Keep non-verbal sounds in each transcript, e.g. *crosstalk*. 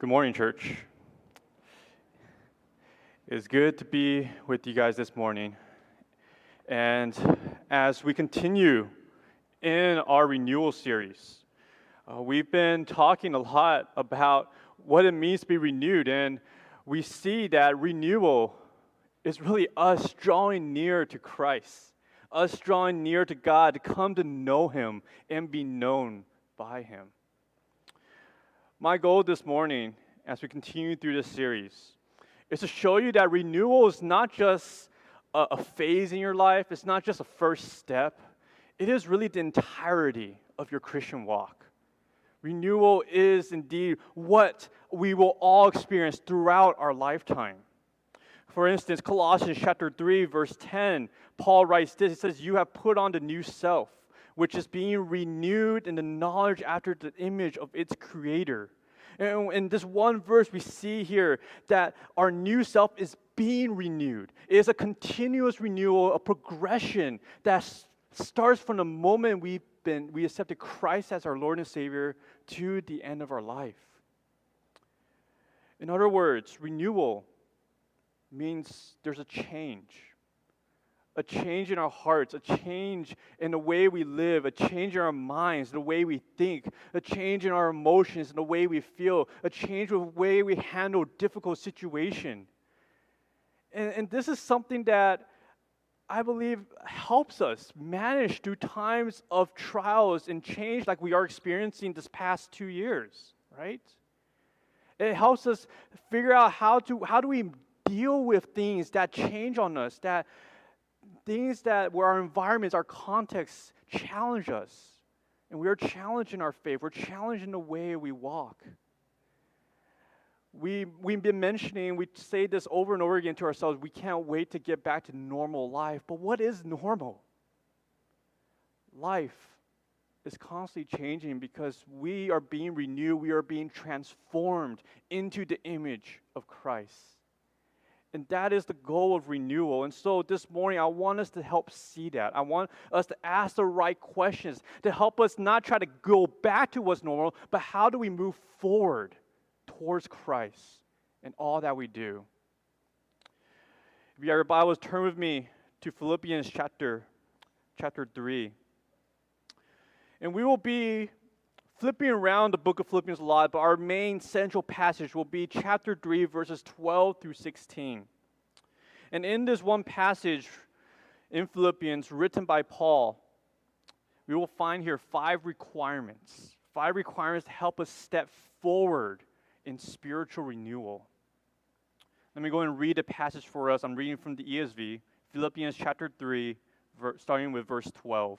Good morning, church. It's good to be with you guys this morning. And as we continue in our renewal series, uh, we've been talking a lot about what it means to be renewed. And we see that renewal is really us drawing near to Christ, us drawing near to God to come to know Him and be known by Him. My goal this morning, as we continue through this series, is to show you that renewal is not just a, a, phase in your life, it's not just a first step, it is really the entirety of your Christian walk. Renewal is indeed what we will all experience throughout our lifetime. For instance, Colossians chapter 3, verse 10, Paul writes this. He says, You have put on the new self which is being renewed in the knowledge after the image of its creator. And in this one verse, we see here that our new self is being renewed. It is a continuous renewal, a progression that starts from the moment we've been, we accepted Christ as our Lord and Savior to the end of our life. In other words, renewal means there's a change a change in our hearts, a change in the way we live, a change in our minds, the way we think, a change in our emotions and the way we feel, a change in the way we handle difficult situation. And, and this is something that I believe helps us manage through times of trials and change like we are experiencing this past two years, right? It helps us figure out how to how do we deal with things that change on us, that things that where our environments, our contexts challenge us. And we are challenged in our faith. We're challenged in the way we walk. We, we've been mentioning, we say this over and over again to ourselves we can't wait to get back to normal life. But what is normal? Life is constantly changing because we are being renewed, we are being transformed into the image of Christ. And that is the goal of renewal. And so this morning, I want us to help see that. I want us to ask the right questions to help us not try to go back to what's normal, but how do we move forward towards Christ in all that we do? If you have your Bibles, turn with me to Philippians chapter, chapter 3. And we will be flipping around the book of Philippians a lot, but our main central passage will be chapter 3, verses 12 through 16. And in this one passage in Philippians, written by Paul, we will find here five requirements. Five requirements to help us step forward in spiritual renewal. Let me go and read the passage for us. I'm reading from the ESV, Philippians chapter 3, starting with verse 12.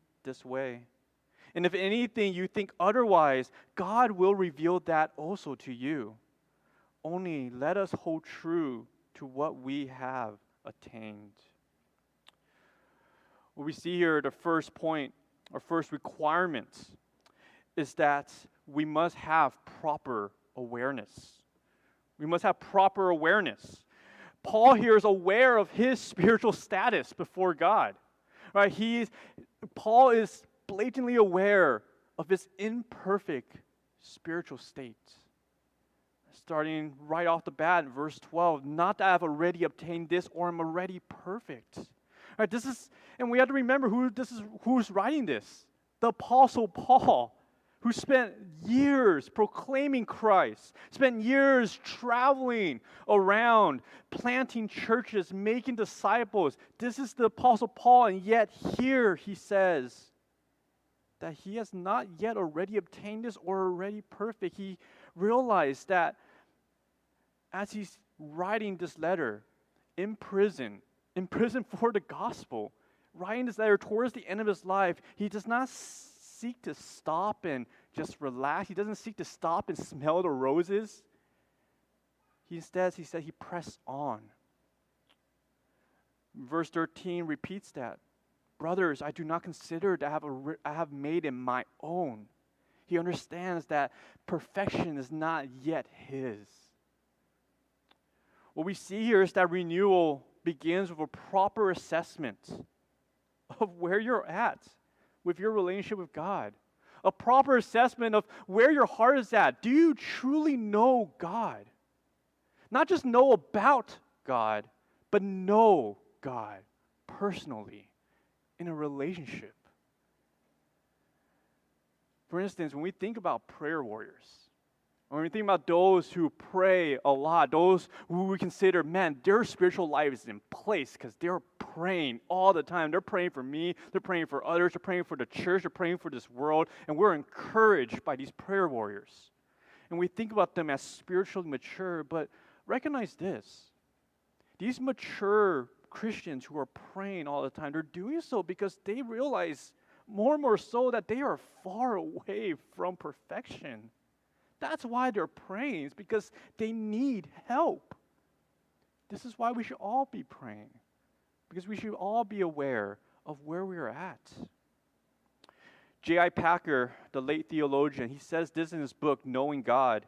this way. And if anything you think otherwise, God will reveal that also to you. Only let us hold true to what we have attained. What we see here, the first point, our first requirement, is that we must have proper awareness. We must have proper awareness. Paul here is aware of his *laughs* spiritual status before God. Right? He's Paul is blatantly aware of his imperfect spiritual state. Starting right off the bat, in verse 12, not that I've already obtained this or am already perfect. All right, this is, and we have to remember who this is who's writing this. The apostle Paul, who spent years proclaiming Christ, spent years traveling around, planting churches, making disciples. This is the Apostle Paul, and yet here he says that he has not yet already obtained this or already perfect. He realized that as he's writing this letter in prison, in prison *laughs* for the gospel, writing this letter towards the end of his life, he does not seek to stop and just relax. He doesn't seek to stop and smell the roses. He instead, he said, he pressed on. Verse 13 repeats that. Brothers, I do not consider to have, a, I have made him my own. He understands that perfection is not yet his. What we see here is that renewal begins with a proper assessment of where you're at with your relationship with God. A proper assessment of where your heart is at. Do you truly know God? Not just know about God, but know God personally in a relationship. For instance, when we think about prayer warriors, when we think about those who pray a lot, those who we consider, man, their spiritual life is in place because they're praying all the time. They're praying for me, they're praying for others, they're praying for the church, they're praying for this world, and we're encouraged by these prayer warriors. And we think about them as spiritually mature, but recognize this these mature Christians who are praying all the time, they're doing so because they realize more and more so that they are far away from perfection. That's why they're praying, is because they need help. This is why we should all be praying, because we should all be aware of where we are at. J.I. Packer, the late theologian, he says this in his book, Knowing God.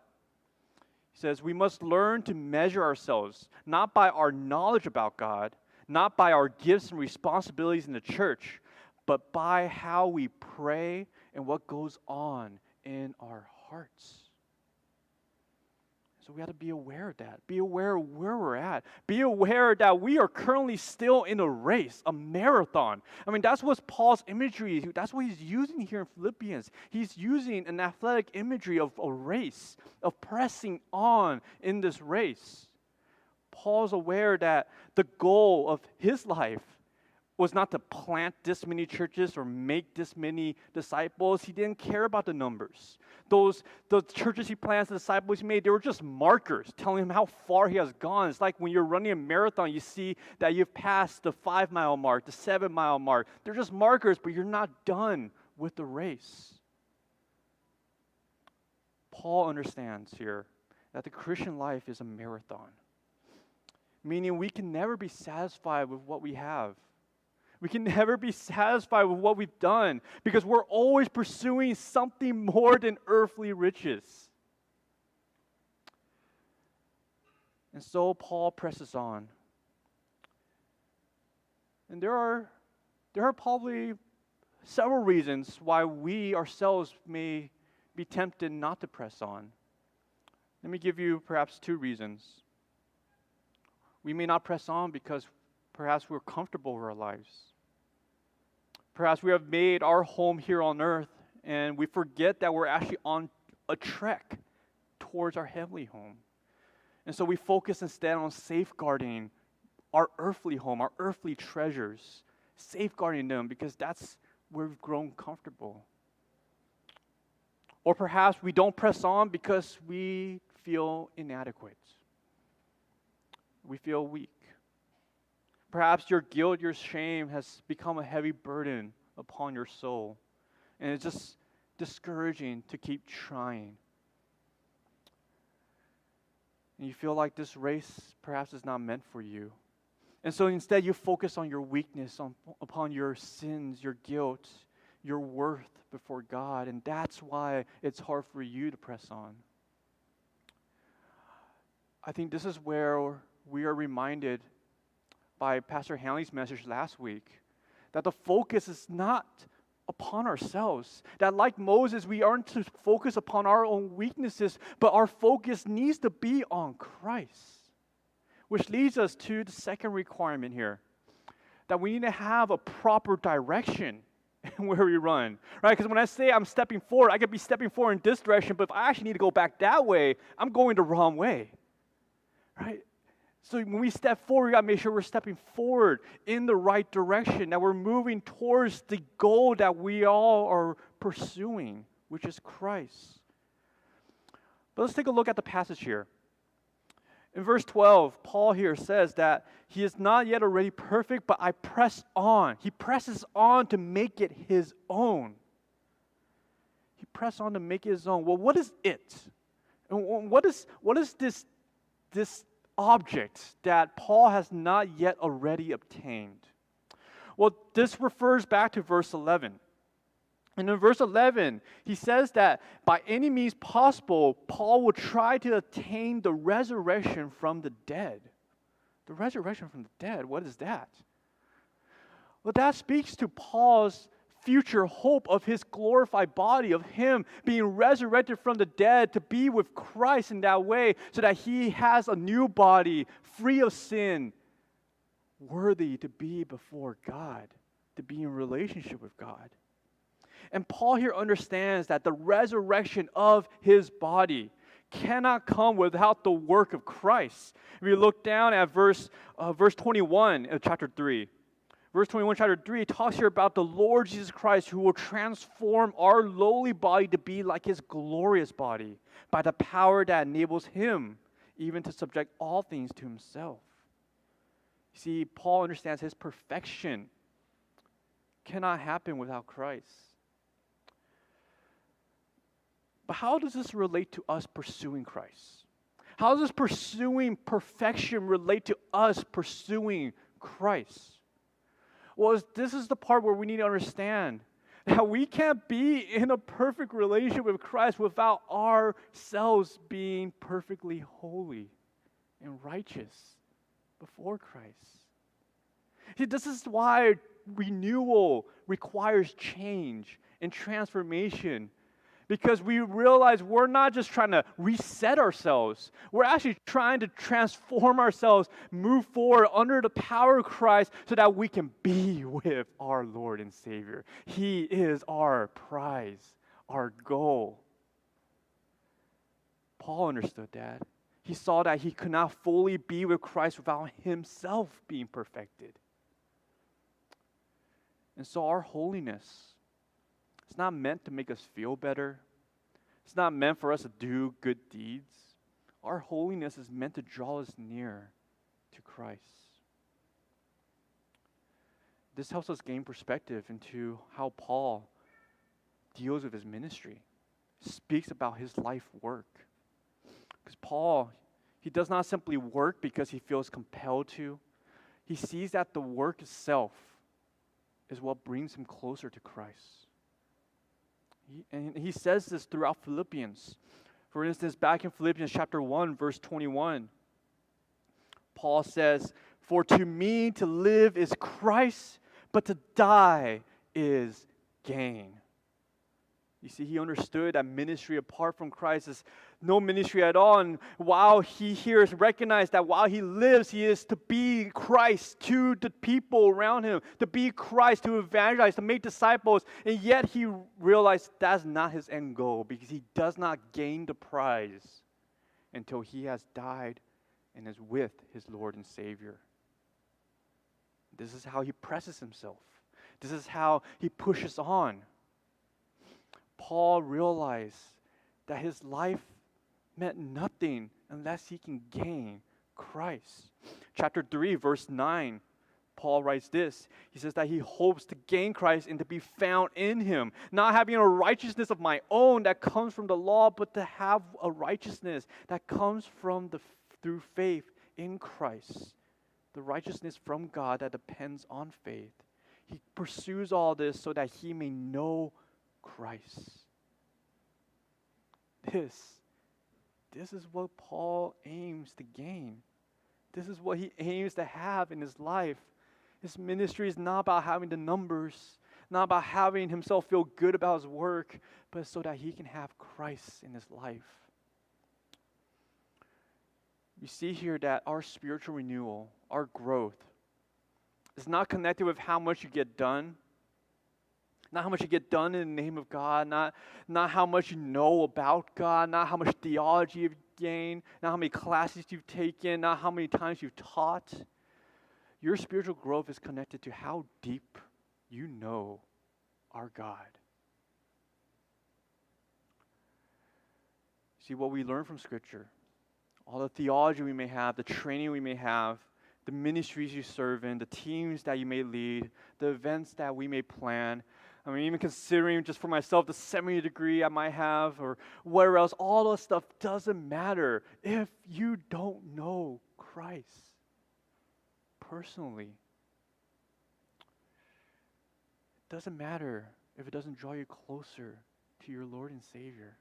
He says, We must learn to measure ourselves not by our knowledge about God, not by our gifts and responsibilities in the church, but by how we pray and what goes on in our hearts. So we have to be aware of that. Be aware of where we're at. Be aware that we are currently still in a race, a marathon. I mean, that's what Paul's imagery, that's what he's using here in Philippians. He's using an athletic imagery of a race, of pressing on in this race. Paul's aware that the goal of his life was not to plant this many churches or make this many disciples. He didn't care about the numbers. Those, those churches he plants, the disciples he made, they were just markers telling him how far he has gone. It's like when you're running a marathon, you see that you've passed the five mile mark, the seven mile mark. They're just markers, but you're not done with the race. Paul understands here that the Christian life is a marathon, meaning we can never be satisfied with what we have. We can never be satisfied with what we've done because we're always pursuing something more than earthly riches. And so Paul presses on. And there are, there are probably several reasons why we ourselves may be tempted not to press on. Let me give you perhaps two reasons. We may not press on because perhaps we're comfortable with our lives. Perhaps we have made our home here on earth and we forget that we're actually on a trek towards our heavenly home. And so we focus instead on safeguarding our earthly home, our earthly treasures, safeguarding them because that's where we've grown comfortable. Or perhaps we don't press on because we feel inadequate. We feel weak. Perhaps your guilt, your shame has become a heavy burden upon your soul. And it's just discouraging to keep trying. And you feel like this race perhaps is not meant for you. And so instead, you focus on your weakness, on, upon your sins, your guilt, your worth before God. And that's why it's hard for you to press on. I think this is where we are reminded by Pastor Hanley's message last week that the focus is not upon ourselves. That, like Moses, we aren't to focus upon our own weaknesses, but our focus needs to be on Christ. Which leads us to the second requirement here that we need to have a proper direction *laughs* where we run, right? Because when I say I'm stepping forward, I could be stepping forward in this direction, but if I actually need to go back that way, I'm going the wrong way, right? So when we step forward, we got to make sure we're stepping forward in the right direction, that we're moving towards the goal that we all are pursuing, which is Christ. But let's take a look at the passage here. In verse 12, Paul here says that he is not yet already perfect, but I press on. He presses on to make it his own. He press on to make it his own. Well, what is it? And what is, what is this, this object that Paul has not yet already obtained? Well, this refers back to verse 11. And in verse 11, he says that by any means possible, Paul will try to attain the resurrection from the dead. The resurrection from the dead, what is that? Well, that speaks to Paul's future hope of his glorified body, of him being resurrected from the dead to be with Christ in that way, so that he has a new body, free of sin, worthy to be before God, to be in relationship with God. And Paul here understands that the resurrection of his body cannot come without the work of Christ. If you look down at verse, uh, verse 21 of chapter 3, verse 21, chapter 3, talks here about the Lord Jesus Christ who will transform our lowly body to be like his glorious body by the power that enables him even to subject all things to himself. See, Paul understands his perfection cannot happen without Christ. But how does this relate to us pursuing Christ? How does pursuing perfection relate to us pursuing Christ? Well, this is the part where we need to understand that we can't be in a perfect relationship with Christ without ourselves being perfectly holy and righteous before Christ. See, this is why renewal requires change and transformation because we realize we're not just trying to reset ourselves, we're actually trying to transform ourselves, move forward under the power of Christ so that we can be *laughs* with our Lord and Savior. He is our prize, our goal. Paul understood that. He saw that he could not fully be with Christ without himself being perfected. And so our holiness it's not meant to make us feel better. It's not meant for us to do good deeds. Our holiness is meant to draw us near to Christ. This helps us gain perspective into how Paul deals with his ministry, speaks about his life work. Because Paul, he does not simply work because he feels compelled to, he sees that the work itself is what brings him closer to Christ. He, and he says this throughout Philippians. For instance, back in Philippians chapter 1, verse 21, Paul says, For to me to live is Christ, but to die is gain. You see, he understood that ministry apart from Christ is no ministry at all. And while he here is recognized that while he lives, he is to be Christ to the people around him, to be Christ, to evangelize, to make disciples. And yet he realized that's not his end goal because he does not gain the prize until he has died and is with his Lord and Savior. This is how he presses himself. This is how he pushes on. Paul realized that his life meant nothing unless he can gain Christ. Chapter 3, verse 9, Paul writes this. He says that he hopes to gain Christ and to be found in him, not having a righteousness of my own that comes from the law, but to have a righteousness that comes from the through faith in Christ. The righteousness from God that depends on faith. He pursues all this so that he may know Christ. This, this is what Paul aims to gain. This is what he aims to have in his life. His ministry is not about having the numbers, not about having himself feel good about his work, but so that he can have Christ in his life. You see here that our spiritual renewal, our growth, is not connected with how much you get done, not how much you get done in the name of God, not, not how much you know about God, not how much theology you've gained, not how many classes you've taken, not how many times you've taught. Your spiritual growth is connected to how deep you know our God. See, what we learn from Scripture, all the theology we may have, the training we may have, the ministries you serve in, the teams that you may lead, the events that we may plan, I mean, even considering just for myself the seminary degree I might have or whatever else, all that stuff doesn't matter if you don't know Christ personally. It doesn't matter if it doesn't draw you closer to your Lord and Savior.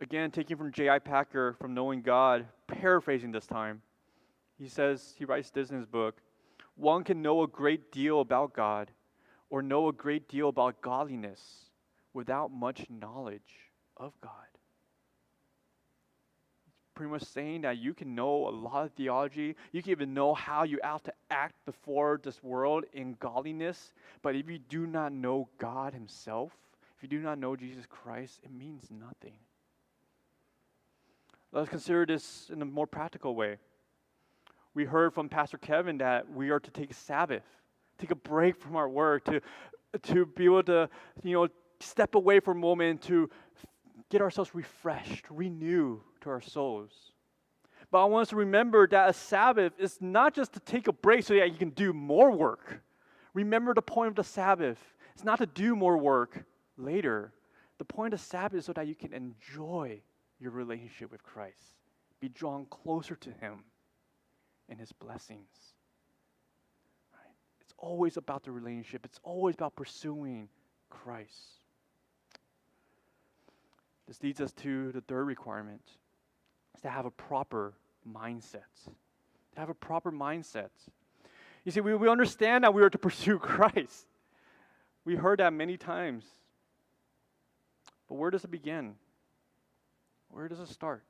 Again, taking from J.I. Packer from Knowing God, paraphrasing this time, he says, he writes this in his book one can know a great deal about God or know a great deal about godliness without much knowledge of God. Pretty much saying that you can know a lot of theology, you can even know how you have to act before this world in godliness, but if you do not know God Himself, if you do not know Jesus Christ, it means nothing. Let's consider this in a more practical way. We heard from Pastor Kevin that we are to take Sabbath, take a break from our work, to, to be able to, you know, step away for a moment to get ourselves refreshed, renew to our souls. But I want us to remember that a Sabbath is not just to take a break so that you can do more work. Remember the point of the Sabbath. It's not to do more work later. The point of Sabbath is so that you can enjoy your relationship with Christ, be drawn closer to Him and His blessings. Always about the relationship, it's always about pursuing Christ. This leads us to the third requirement is to have a proper mindset. To have a proper mindset. You see, we, we understand that we are to pursue *laughs* Christ. We heard that many times. But where does it begin? Where does it start?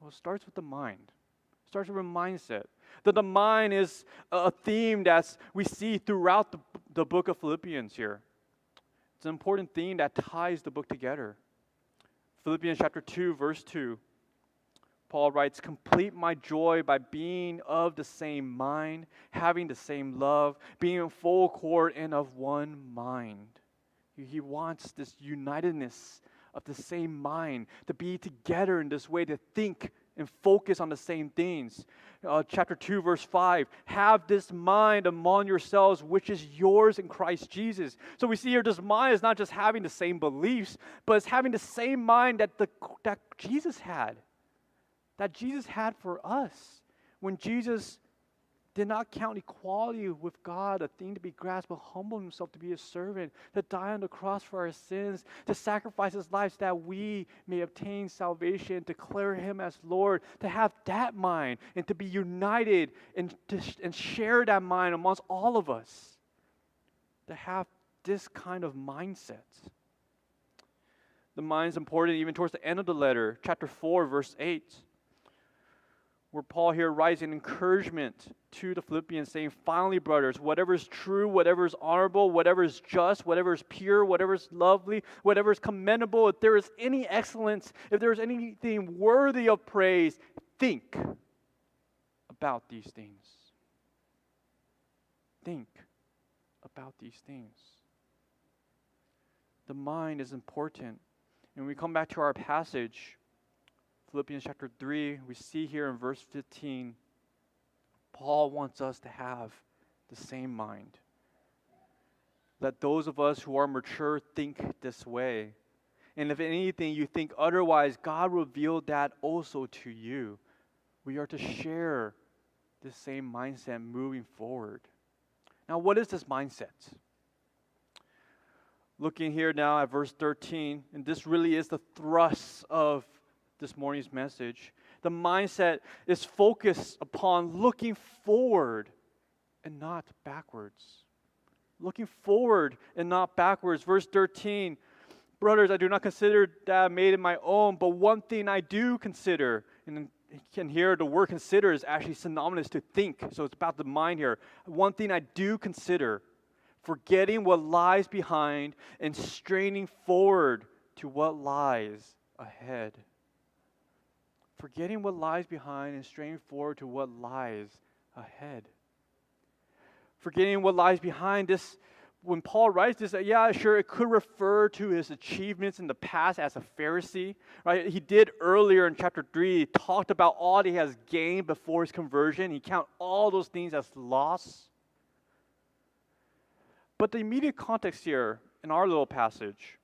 Well, it starts with the mind. It starts with a mindset. That the mind is uh, a theme that we see throughout the, the book of Philippians here. It's an important theme that ties the book together. Philippians chapter 2, verse 2. Paul writes, Complete my joy by being of the same mind, having the same love, being in full accord and of one mind. He wants this unitedness of the same mind, to be together in this way, to think and focus on the same things. Uh, chapter 2, verse 5 Have this mind among yourselves, which is yours in Christ Jesus. So we see here this mind is not just having the same beliefs, but it's having the same mind that, the, that Jesus had, that Jesus had for us. When Jesus did not count equality with God a thing to be grasped, but humbled himself to be a servant, to die on the cross for our sins, to sacrifice his life so that we may obtain salvation, declare him as Lord, to have that mind and to be united and, to, and share that mind amongst all of us, to have this kind of mindset. The mind is important even towards the end of the letter, chapter 4, verse 8 where Paul here writes an encouragement to the Philippians, saying, Finally, brothers, whatever is true, whatever is honorable, whatever is just, whatever is pure, whatever is lovely, whatever is commendable, if there is any excellence, if there is anything worthy of praise, think about these things. Think about these things. The mind is important. And we come back to our passage Philippians chapter 3, we see here in verse 15, Paul wants us to have the same mind. Let those of us who are mature think this way. And if anything you think otherwise, God revealed that also to you. We are to share the same mindset moving forward. Now, what is this mindset? Looking here now at verse 13, and this really is the thrust of this morning's message. The mindset is focused upon looking forward and not backwards. Looking forward and not backwards. Verse 13 Brothers, I do not consider that I made it my own, but one thing I do consider, and can hear the word consider is actually synonymous to think. So it's about the mind here. One thing I do consider, forgetting what lies behind and straining forward to what lies ahead forgetting what lies behind and straining forward to what lies ahead. Forgetting what lies behind this, when Paul writes this, yeah, sure, it could refer to his achievements in the past as a Pharisee, right? He did earlier in chapter 3, he talked about all that he has gained before his conversion. He count all those things as loss. But the immediate context here in our little passage,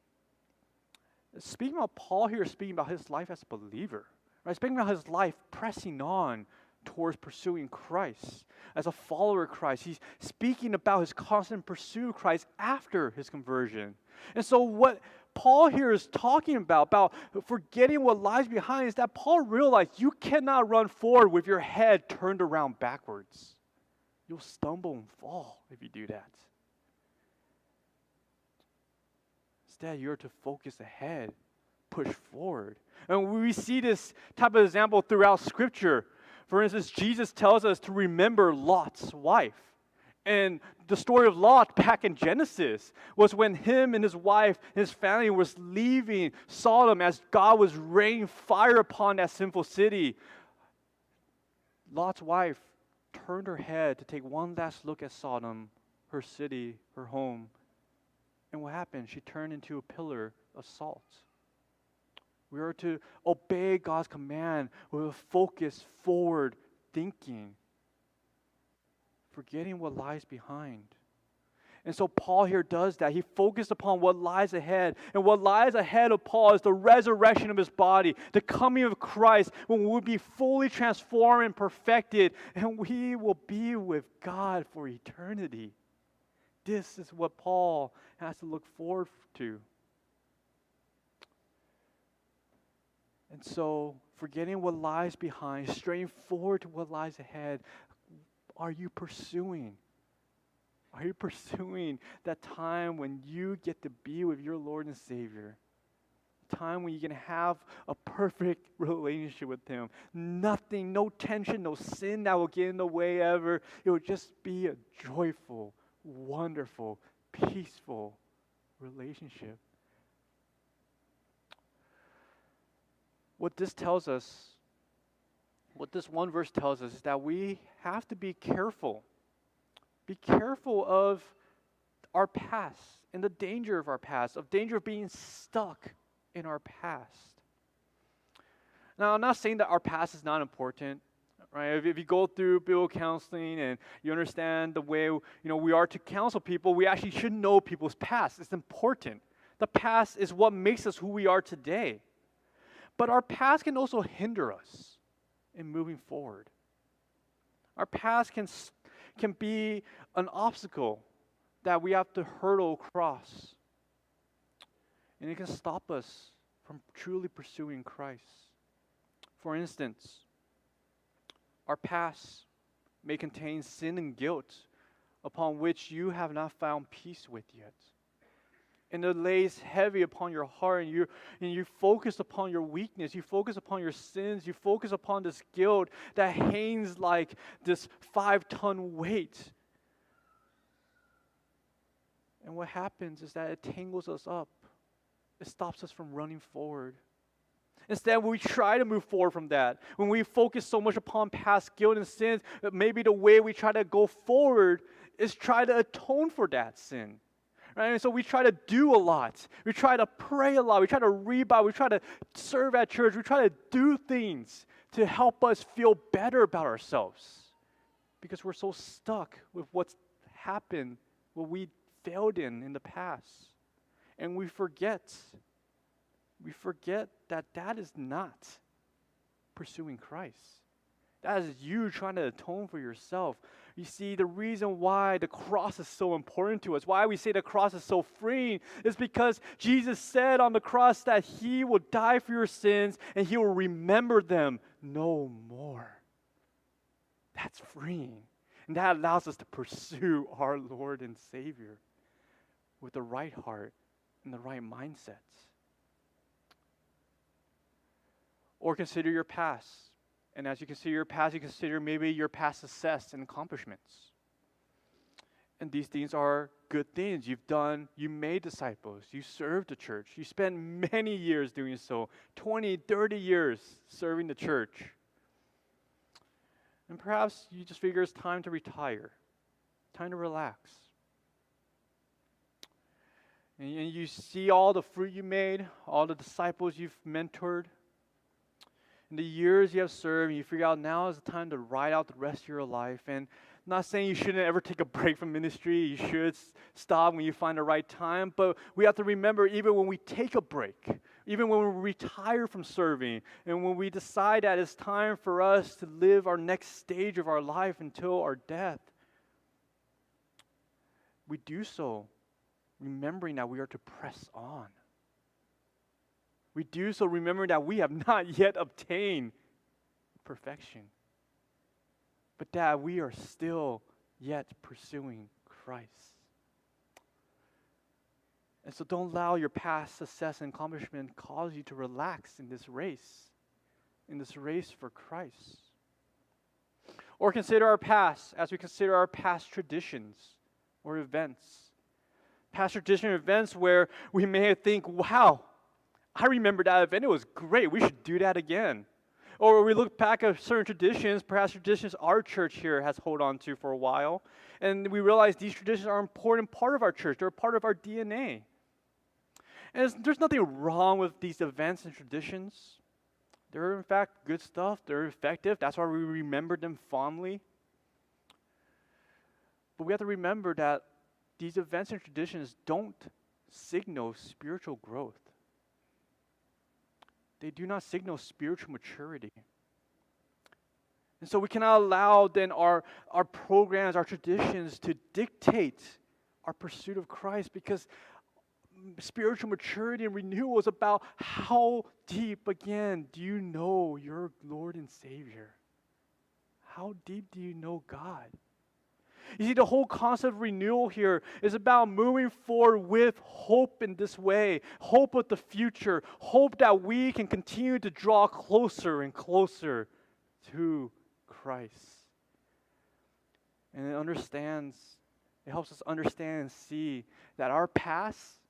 speaking about Paul here, speaking about his life as a believer, right? Speaking about his life pressing on towards pursuing Christ as a follower of Christ. He's speaking about his constant pursuit of Christ after his conversion. And so, what Paul here is talking about, about forgetting what lies behind, is that Paul realized you cannot run forward with your head turned around backwards. You'll stumble and fall if you do that. Instead, you're to focus ahead, push forward. And we see this type of example throughout Scripture. For instance, Jesus tells us to remember Lot's wife. And the story of Lot back in Genesis was when him and his wife and his family was leaving Sodom as God was raining fire upon that sinful city. Lot's wife turned her head to take one last look at Sodom, her city, her home. And what happened? She turned into a pillar of salt. We are to obey God's command with a focus forward thinking, forgetting what lies behind. And so Paul here does that. He focused upon what lies ahead. And what lies ahead of Paul is the resurrection of his body, the coming of Christ, when we will be fully transformed and perfected, and we will be with God for eternity. This is what Paul has to look forward to. And so, forgetting what lies behind, straying forward to what lies ahead, are you pursuing? Are you pursuing that time when you get to be with your Lord and Savior? Time when you can have a perfect *laughs* relationship with Him. Nothing, no tension, no sin that will get in the way ever. It will just be a joyful, wonderful, peaceful relationship. What this tells us, what this one verse tells us, is that we have to be careful. Be careful of our past and the danger of our past, of danger of being stuck in our past. Now, I'm not saying that our past is not important right? If, you go through biblical counseling and you understand the way you know we are to counsel people, we actually should know people's past. It's important. The past is what makes us who we are today. But our past can also hinder us in moving forward. Our past can, can be an obstacle that we have to hurdle across. And it can stop us from truly pursuing Christ. For instance, our past may contain sin and guilt upon which you have not found peace with yet and it lays heavy upon your heart and you and you focus upon your weakness. You focus upon your sins. You focus upon this guilt that hangs like this five ton weight. And what happens is that it tangles us up. It stops us from running forward. Instead, we try to move forward from that, when we focus so much upon past guilt and sins, maybe the way we try to go forward is try to atone for that sin. Right? And so we try to do a lot. We try to pray a lot. We try to read Bible. We try to serve at church. We try to do things to help us feel better about ourselves because we're so stuck with what's happened, what we failed in in the past. And we forget, we forget that that is not pursuing Christ. That is you trying to atone for yourself. You see, the reason why the cross is so important to us, why we say the cross is so freeing, is because Jesus said on the cross that He will die for your sins and He will remember them no more. That's freeing. And that allows us to pursue our Lord and Savior with the right heart and the right mindsets. Or consider your past and as you consider your past, you consider maybe your past success and accomplishments. And these things are good things. You've done, you made disciples, you served the church, you spent many years doing so 20, 30 years serving the church. And perhaps you just figure it's time to retire, time to relax. And you see all the fruit you made, all the disciples you've mentored, in the years you have served, you figure out now is the time to ride out the rest of your life. And not saying you shouldn't ever take a break from ministry. You should stop when you find the right time. But we have to remember, even when we take a break, even when we retire from serving, and when we decide that it's time for us to live our next stage of our life until our death, we do so remembering that we are to press on. We do so remembering that we have *laughs* not yet obtained perfection, but that we are still yet pursuing Christ. And so don't allow your past success and accomplishment cause you to relax in this race, in this race for Christ. Or consider our past as we consider our past traditions or events. Past tradition events where we may think, wow, I remember that event. It was great. We should do that again. Or we look back at certain traditions, perhaps traditions our church here has hold on to for a while, and we realize these traditions are an important part of our church. They're a part of our DNA. And there's nothing wrong with these events and traditions. They're, in fact, good stuff. They're effective. That's why we remember them fondly. But we have to remember that these events and traditions don't signal spiritual growth. They do not signal spiritual maturity. And so we cannot allow then our, our programs, our traditions to dictate our pursuit of Christ because spiritual maturity and renewal is about how deep, again, do you know your Lord and Savior? How deep do you know God? You see, the whole concept of renewal here is about moving forward with hope in this way hope of the future, hope that we can continue to draw closer and closer to Christ. And it understands, it helps us understand and see that our past,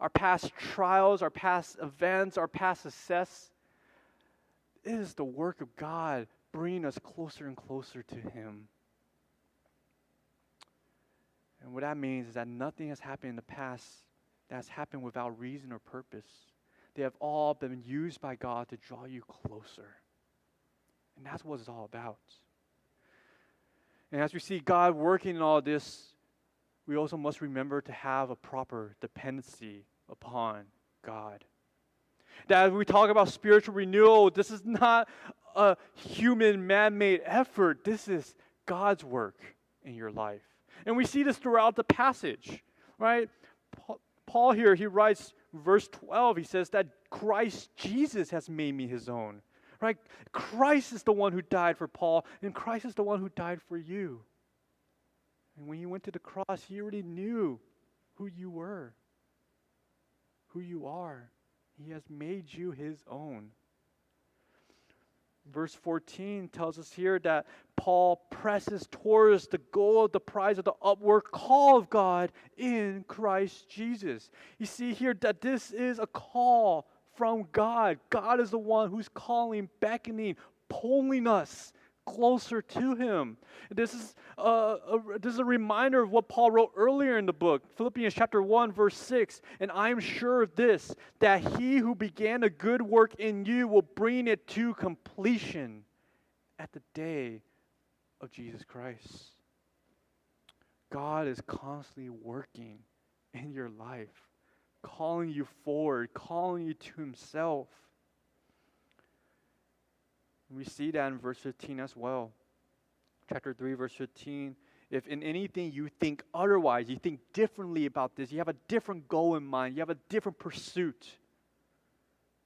our past trials, our past events, our past success is the work of God bringing us closer and closer to Him. And what that means is that nothing has happened in the past that has happened without reason or purpose. They have all been used by God to draw you closer. And that's what it's all about. And as we see God working in all this, we also must remember to have a proper dependency upon God. That as we talk about spiritual renewal, this is not a human man made effort, this is God's work in your life. And we see this throughout the passage, right? Paul here, he writes, verse 12, he says that Christ Jesus has made me his own, right? Christ is the one who died for Paul, and Christ is the one who died for you. And when he went to the cross, he already knew who you were, who you are. He has made you his own. Verse 14 tells us here that Paul presses towards the goal of the prize of the upward call of God in Christ Jesus. You see here that this is a call from God. God is the one who's calling, beckoning, pulling us closer to him. This is a, a, this is a reminder of what Paul wrote earlier in the book, Philippians chapter 1 verse 6, and I am sure of this that he who began a good work in you will bring it to completion at the day of Jesus Christ. God is constantly working in your life, calling you forward, calling you to himself. We see that in verse 15 as well. Chapter 3, verse 15. If in anything you think otherwise, you think differently about this, you have a different goal in mind, you have a different pursuit,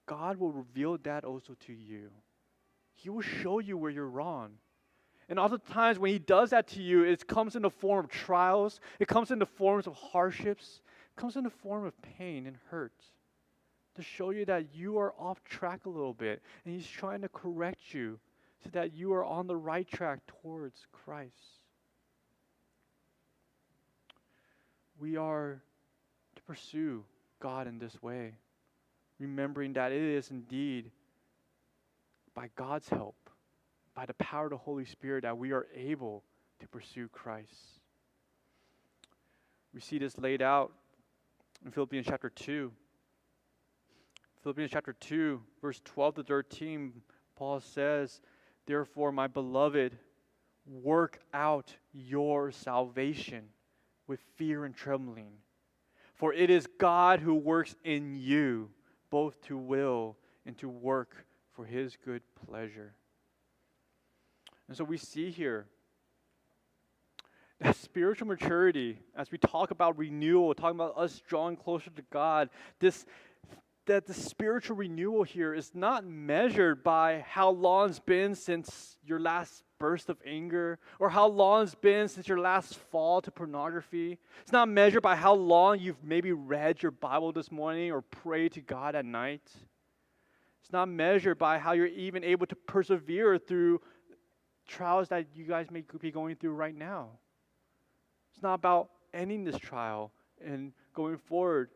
God will reveal that also to you. He will show you where you're wrong. And oftentimes, when He does that to you, it comes in the form of trials, it comes in the forms of hardships, it comes in the form of pain and hurt to show you that you are off track a little bit. And He's trying to correct you so that you are on the right track towards Christ. We are to pursue God in this way, remembering that it is indeed by God's help, by the power of the Holy Spirit, that we are able to pursue Christ. We see this laid out in Philippians chapter 2. Philippians chapter 2, verse 12 to 13, Paul says, Therefore, my beloved, work out your salvation with fear and trembling. For it is God who works in you both to will and to work for his good pleasure. And so we see here that spiritual maturity, as we talk about renewal, talking about us drawing closer to God, this that the spiritual renewal here is not measured by how long it's been since your last burst of anger or how long it's been since your last fall to pornography. It's not measured by how long you've maybe read your Bible this morning or prayed to God at night. It's not measured by how you're even able to persevere through trials that you guys may be going through right now. It's not about ending this trial and going forward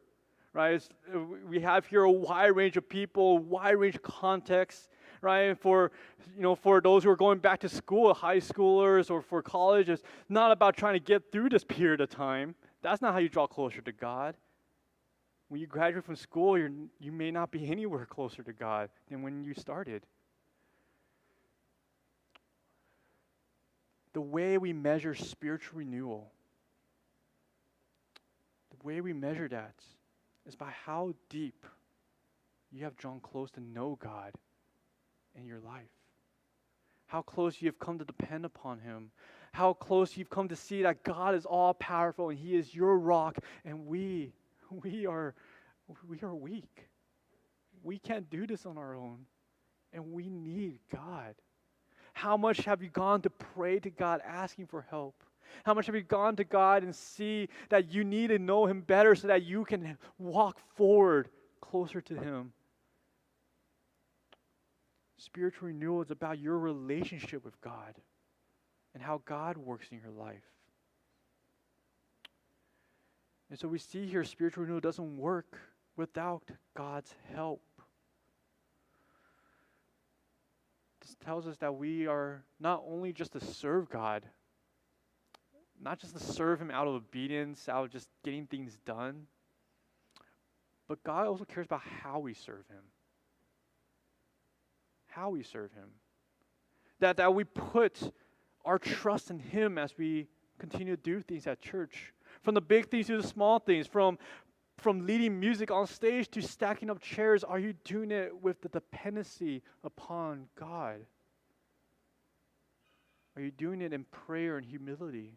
right? Uh, we have here a wide range of people, wide range of contexts, right? For you know, for those who are going back to school, high schoolers or for college, it's not about trying to get through this period of time. That's not how you draw closer to God. When you graduate from school, you you may not be anywhere closer to God than when you started. The way we measure spiritual renewal, the way we measure that is by how deep you have drawn close to know God in your life. How close you have come to depend upon Him. How close you've come to see that God is all powerful and He is your rock, and we, *laughs* we are, we are weak. We can't do this on our own, and we need God. How much have you gone to pray to God asking for help? How much have you gone to God and see that you need to know Him better so that you can walk forward closer to Him? Spiritual renewal is about your relationship with God and how God works in your life. And so we see here spiritual renewal doesn't work without God's help. This tells us that we are not only just to serve God, not just to serve Him out of obedience, out of just getting things done, but God also cares about how we serve Him. How we serve Him. That, that we put our trust in Him as we continue to do things at church. From the big things to the small things, from, from leading music on stage to stacking up chairs, are you doing it with the dependency upon God? Are you doing it in prayer and humility?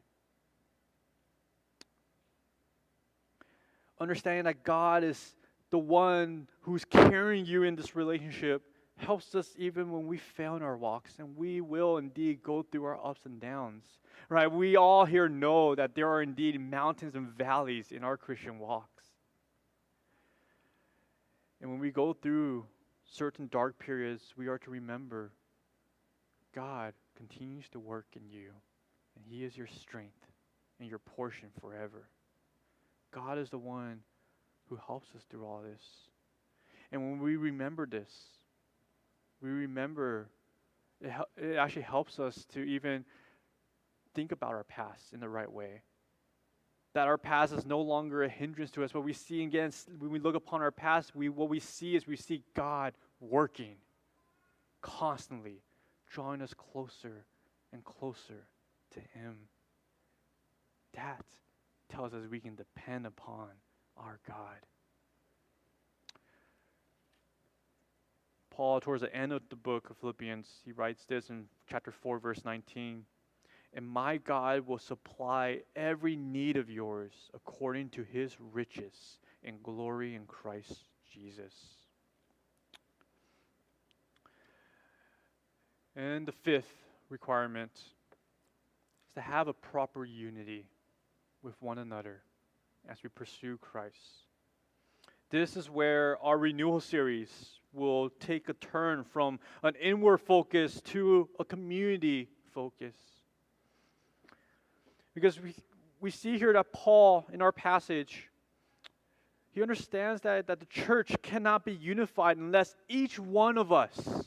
Understanding that God is the one who's carrying you in this relationship helps us even when we fail in our walks and we will indeed go through our ups and downs right? We all here know that there are indeed mountains and valleys in our christian walks. And when we go through certain dark periods we are to remember god continues to work in you and he is your strength and your portion forever God is the one who helps us through all this. And when we remember this, we remember it, it actually helps us to even think about our past in the right way. That our past is no longer a hindrance to us. What we see against when we look upon our past, we what we see is we see God working constantly, drawing us closer and closer to Him. That tells us we can depend upon our God. Paul, towards the end of the book of Philippians, he writes this in chapter 4, verse 19 And my God will supply every need of yours according to his riches in glory in Christ Jesus. And the fifth requirement is to have a proper unity with one another as we pursue Christ. This is where our renewal series will take a turn from an inward focus to a community focus. Because we, we see here that Paul, in our passage, he understands that, that the church cannot be unified unless each one of us,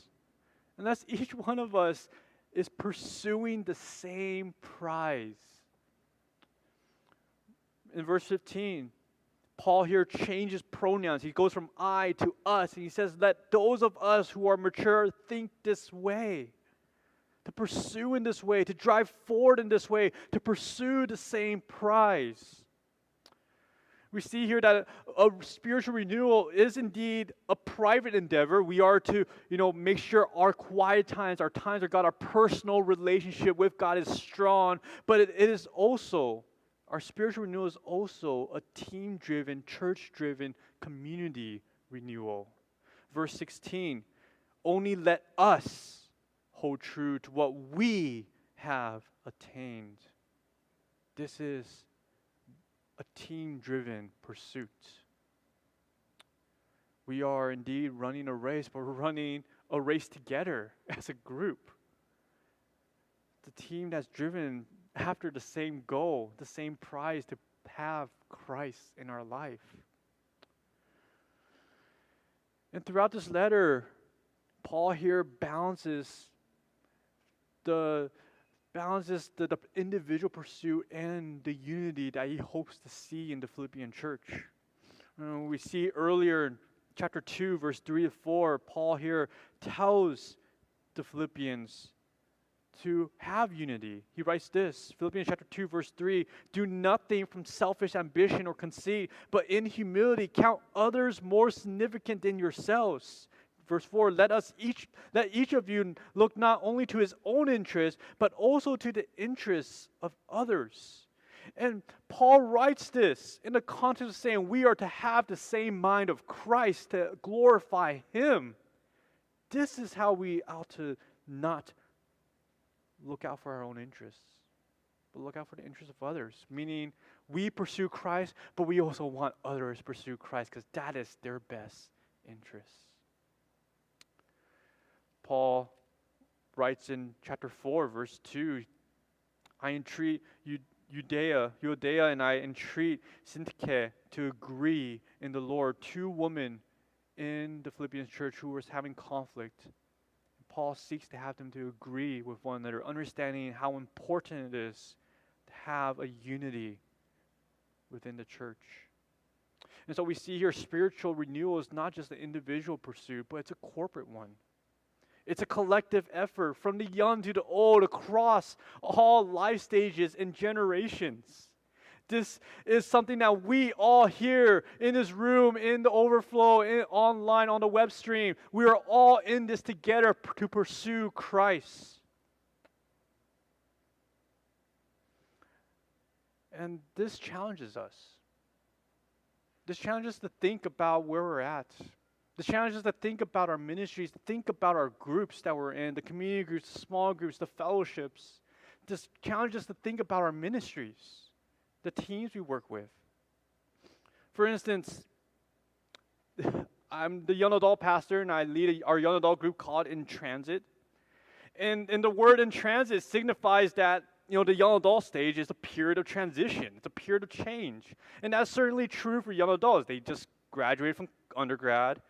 unless each one of us is pursuing the same prize in verse 15, Paul here changes pronouns. He goes from I to us, and he says, Let those of us who are mature think this way. to pursue in this way, to drive forward in this way, to pursue the same prize. We see here that a, spiritual renewal is indeed a private endeavor. We are to, you know, make sure our quiet times, our times of God, our personal relationship with God is strong. But it is also, our spiritual renewal is also a team driven, church driven community renewal. Verse 16 only let us hold true to what we have attained. This is a team driven pursuit. We are indeed running a race, but we're running a race together *laughs* as a group. The team that's driven after the same goal, the same prize to have Christ in our life. And throughout this letter, Paul here balances the balances the, the, individual pursuit and the unity that he hopes to see in the Philippian church. Uh, we see earlier in chapter 2, verse 3 to 4, Paul here tells the Philippians to have unity. He writes this Philippians chapter 2, verse 3 Do nothing from selfish ambition or conceit, but in humility count others more significant than yourselves. Verse 4 Let us each let each of you look not only to his own interest, but also to the interests of others. And Paul writes this in the context of saying we are to have the same mind of Christ to glorify him. This is how we ought to not look out for our own interests, but look out for the interests of others. Meaning, we pursue Christ, but we also want others to pursue Christ because that is their best interest. Paul writes in chapter 4, verse 2 I entreat you. Euodia, Euodia, and I entreat Syntyche to agree in the Lord. Two women in the Philippians church who were having conflict. Paul seeks to have them to agree with one another, understanding how important it is to have a unity within the church. And so we see here spiritual renewal is not just an individual pursuit, but it's a corporate one. It's a collective effort from the young to the old across all life stages and generations. This is something that we all here in this room, in the overflow, in, online, on the web stream, we are all in this together to pursue Christ. And this challenges us. This challenges us to think about where we're at. The challenges to think about our ministries, think about our groups that we're in, the community groups, the small groups, the fellowships. This challenges us to think about our ministries, the teams we work with. For instance, *laughs* I'm the young adult pastor and I lead a, our young adult group called In Transit. And, and the word in transit signifies that you know the young adult stage is a period of transition. It's a period of change. And that's certainly true for young adults. They just graduated from undergrad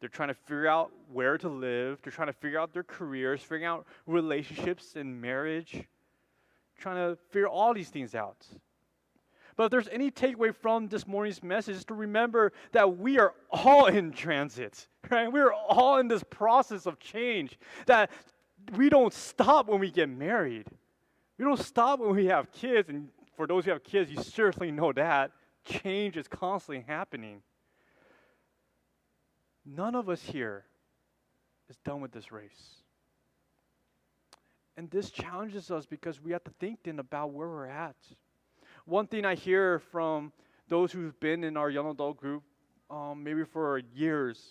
they're trying to figure out where to live. They're trying to figure out their careers, figuring out relationships and marriage, trying to figure all these things out. But if there's any takeaway from this morning's message, is to remember that we are all in transit, *laughs* right? We are all in this process of change. That we don't stop when we get married. We don't stop when we have kids. And for those who have kids, you certainly know that. Change is constantly happening. None of us here is done with this race. And this challenges us because we have to think then about where we're at. One thing I hear from those who've been in our young adult group, um, maybe for years,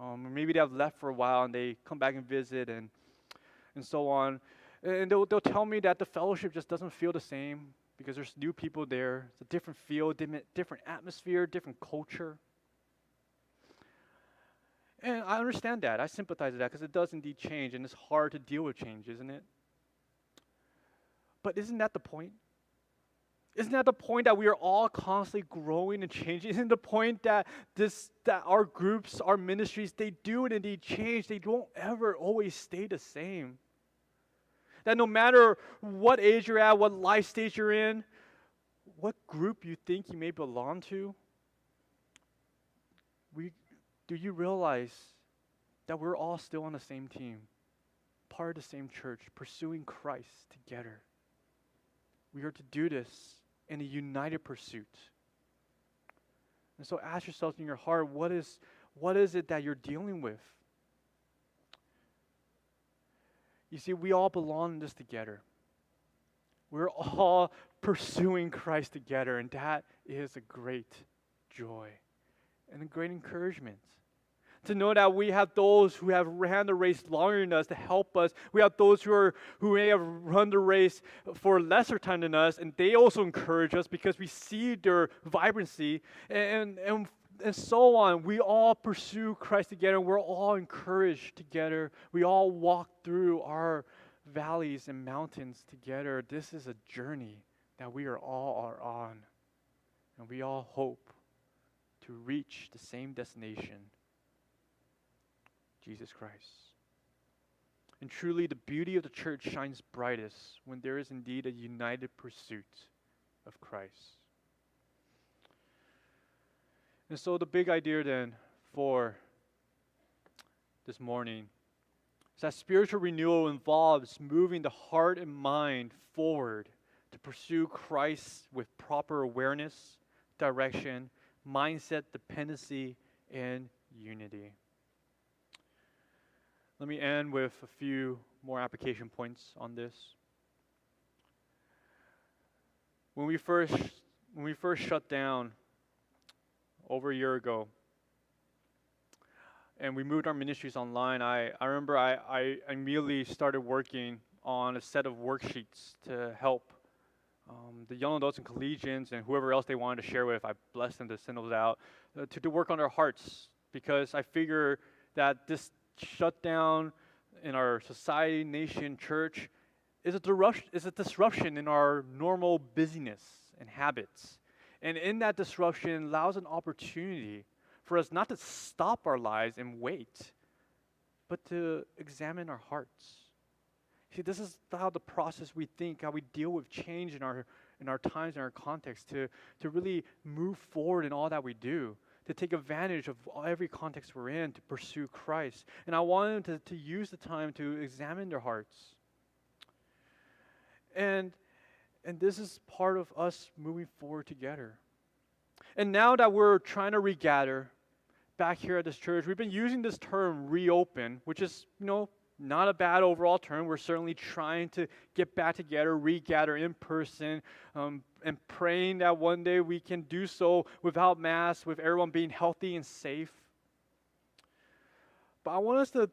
um, maybe they have left for a while and they come back and visit and, and so on. And they'll, they'll tell me that the fellowship just doesn't feel the same because there's new people there. It's a different feel, different atmosphere, different culture. And I understand that. I sympathize with that because it does indeed change, and it's hard to deal with change, isn't it? But isn't that the point? Isn't that the point that we are all constantly growing and changing? Isn't the point that this that our groups, our ministries, they do and indeed change. They don't ever always stay the same. That no matter what age you're at, what life stage you're in, what group you think you may belong to, we do you realize that we're all still on the same team? part of the same church, pursuing Christ together. We are to do this in a united pursuit. And so ask yourself in your heart, what is, what is it that you're dealing with? You see, we all belong in this together. We're all *laughs* pursuing Christ together, and that is a great joy and a great encouragement. To know that we have those who have ran the race longer than us to help us. We have those who are who may have run the race for lesser time than us, and they also encourage us because we see their vibrancy and and and so on. We all pursue Christ together. We're all encouraged together. We all walk through our valleys and mountains together. This is a journey that we are all are on. And we all hope to reach the same destination Jesus Christ. And truly, the beauty of the church shines brightest when there is indeed a united pursuit of Christ. And so, the big idea then for this morning is that spiritual renewal involves moving the heart and mind forward to pursue Christ with proper awareness, direction, mindset, dependency, and unity. Let me end with a few more application points on this. When we first when we first shut down over a year ago and we moved our ministries online, I, I remember I, I immediately started working on a set of worksheets to help um, the young adults and collegians and whoever else they wanted to share with. I blessed them to send those out uh, to, to work on their hearts because I figure that this shutdown in our society, nation, church is a, is disruption in our normal busyness and habits. And in that disruption allows an opportunity for us not to stop our lives and wait, but to examine our hearts. See, this is how the process we think, how we deal with change in our in our times, in our context, to, to really move forward in all that we do to take advantage of every context we're in to pursue Christ. And I want them to, to use the time to examine their hearts. And, and this is part of us moving forward together. And now that we're trying to regather back here at this church, we've been using this term reopen, which is, you know, not a bad overall term. We're certainly trying to get back together, regather in person, um, and praying that one day we can do so without masks, with everyone being healthy and safe. But I want us to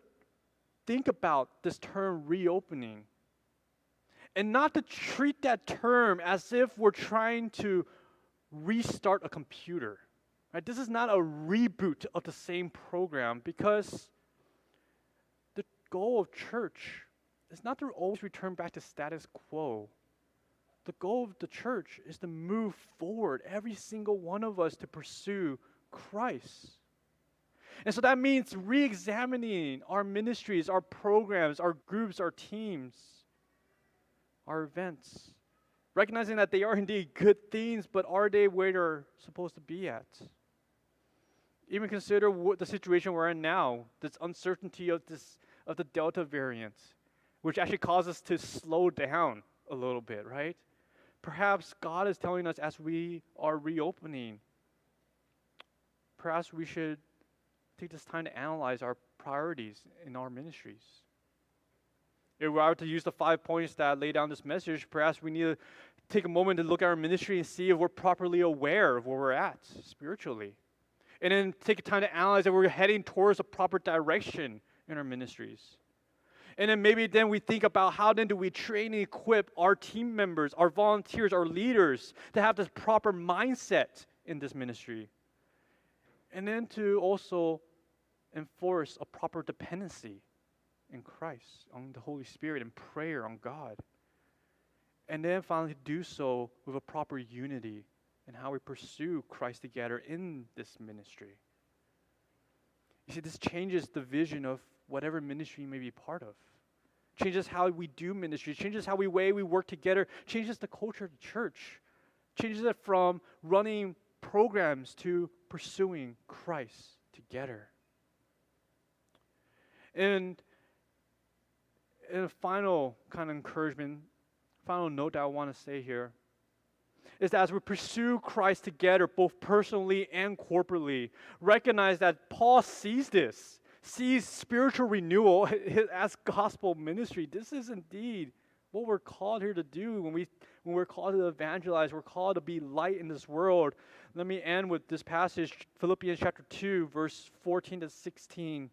think about this term reopening and not to treat that term as if we're trying to restart a computer. Right? This is not a reboot of the same program because goal of church is not to always return back to status quo. The goal of the church is to move forward, every single one of us to pursue Christ. And so that means re examining our ministries, our programs, our groups, our teams, our events. Recognizing that they are indeed good things, but are they where they're supposed to be at? Even consider the situation we're in now, this uncertainty of this of the Delta variant, which actually causes us to slow down a little bit, right? Perhaps God is telling us as we are reopening, perhaps we should take this time to analyze our priorities in our ministries. If we are to use the five points that lay down this message, perhaps we need to take a moment to look at our ministry and see if we're properly aware of where we're at spiritually. And then take time to analyze if we're heading towards a proper direction in our ministries. And then maybe then we think about how then do we train and equip our team members, our volunteers, our leaders to have this proper mindset in this ministry. And then to also enforce a proper dependency in Christ, on the Holy Spirit, and prayer on God. And then finally do so with a proper unity in how we pursue Christ together in this ministry. You see, this changes the vision of whatever ministry you may be part of. Changes how we do ministry, changes how we way we work together, changes the culture of the church, changes it from running programs to pursuing Christ together. And and a final kind of encouragement, final note that I want to say here is that as we pursue Christ together, both personally and corporately, recognize that Paul sees this, sees spiritual renewal *laughs* as gospel ministry. This is indeed what we're called here to do when we when we're called to evangelize we're called to be light in this world let me end with this passage philippians chapter 2 verse 14 to 16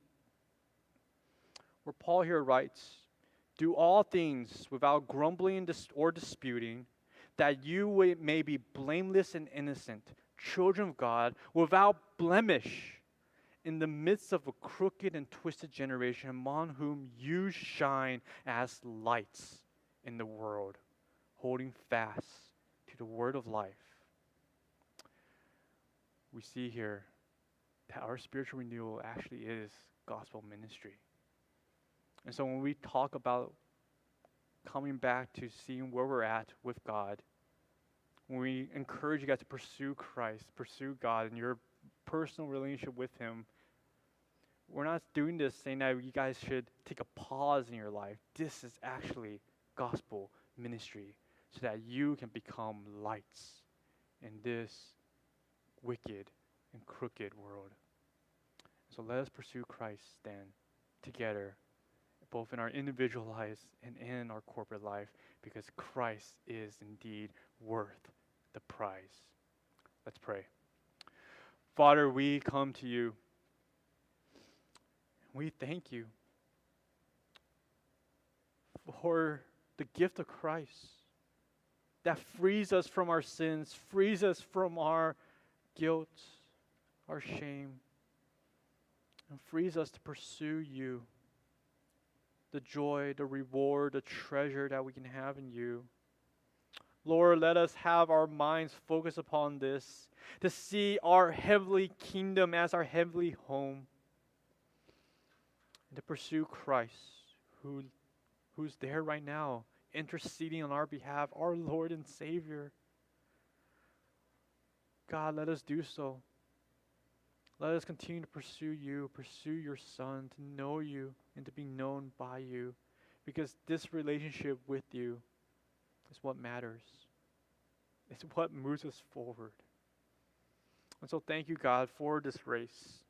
where paul here writes do all things without grumbling or disputing that you may be blameless and innocent children of god without blemish in the midst of a crooked and twisted generation among whom you shine as lights in the world, holding fast to the word of life. We see here that our spiritual renewal actually is gospel ministry. And so when we talk about coming back to seeing where we're at with God, when we encourage you guys to pursue Christ, pursue God in your personal relationship with Him, we're not doing this saying that you guys should take a pause in your life. This is actually gospel ministry so that you can become lights in this wicked and crooked world. So let us pursue Christ then together, both in our individual lives and in our corporate life, because Christ is indeed worth the prize. Let's pray. Father, we come to you. We thank you for the gift of Christ that frees us from our sins, frees us from our guilt, our shame, and frees us to pursue you. The joy, the reward, the treasure that we can have in you. Lord, let us have our minds focused upon this, to see our heavenly kingdom as our heavenly home, and to pursue Christ, who, who's there right now interceding on our behalf, our Lord and Savior. God, let us do so. Let us continue to pursue you, pursue your Son, to know you and to be known by you, because this relationship with you is what matters. It's what moves us forward. And so, thank you, God, for this race.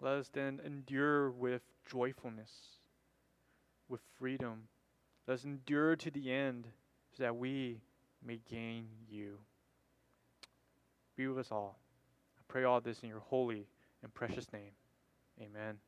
Let us then endure with joyfulness, with freedom let us endure to the end so that we may gain you. Be with us all. I pray all this in your holy and precious name. Amen.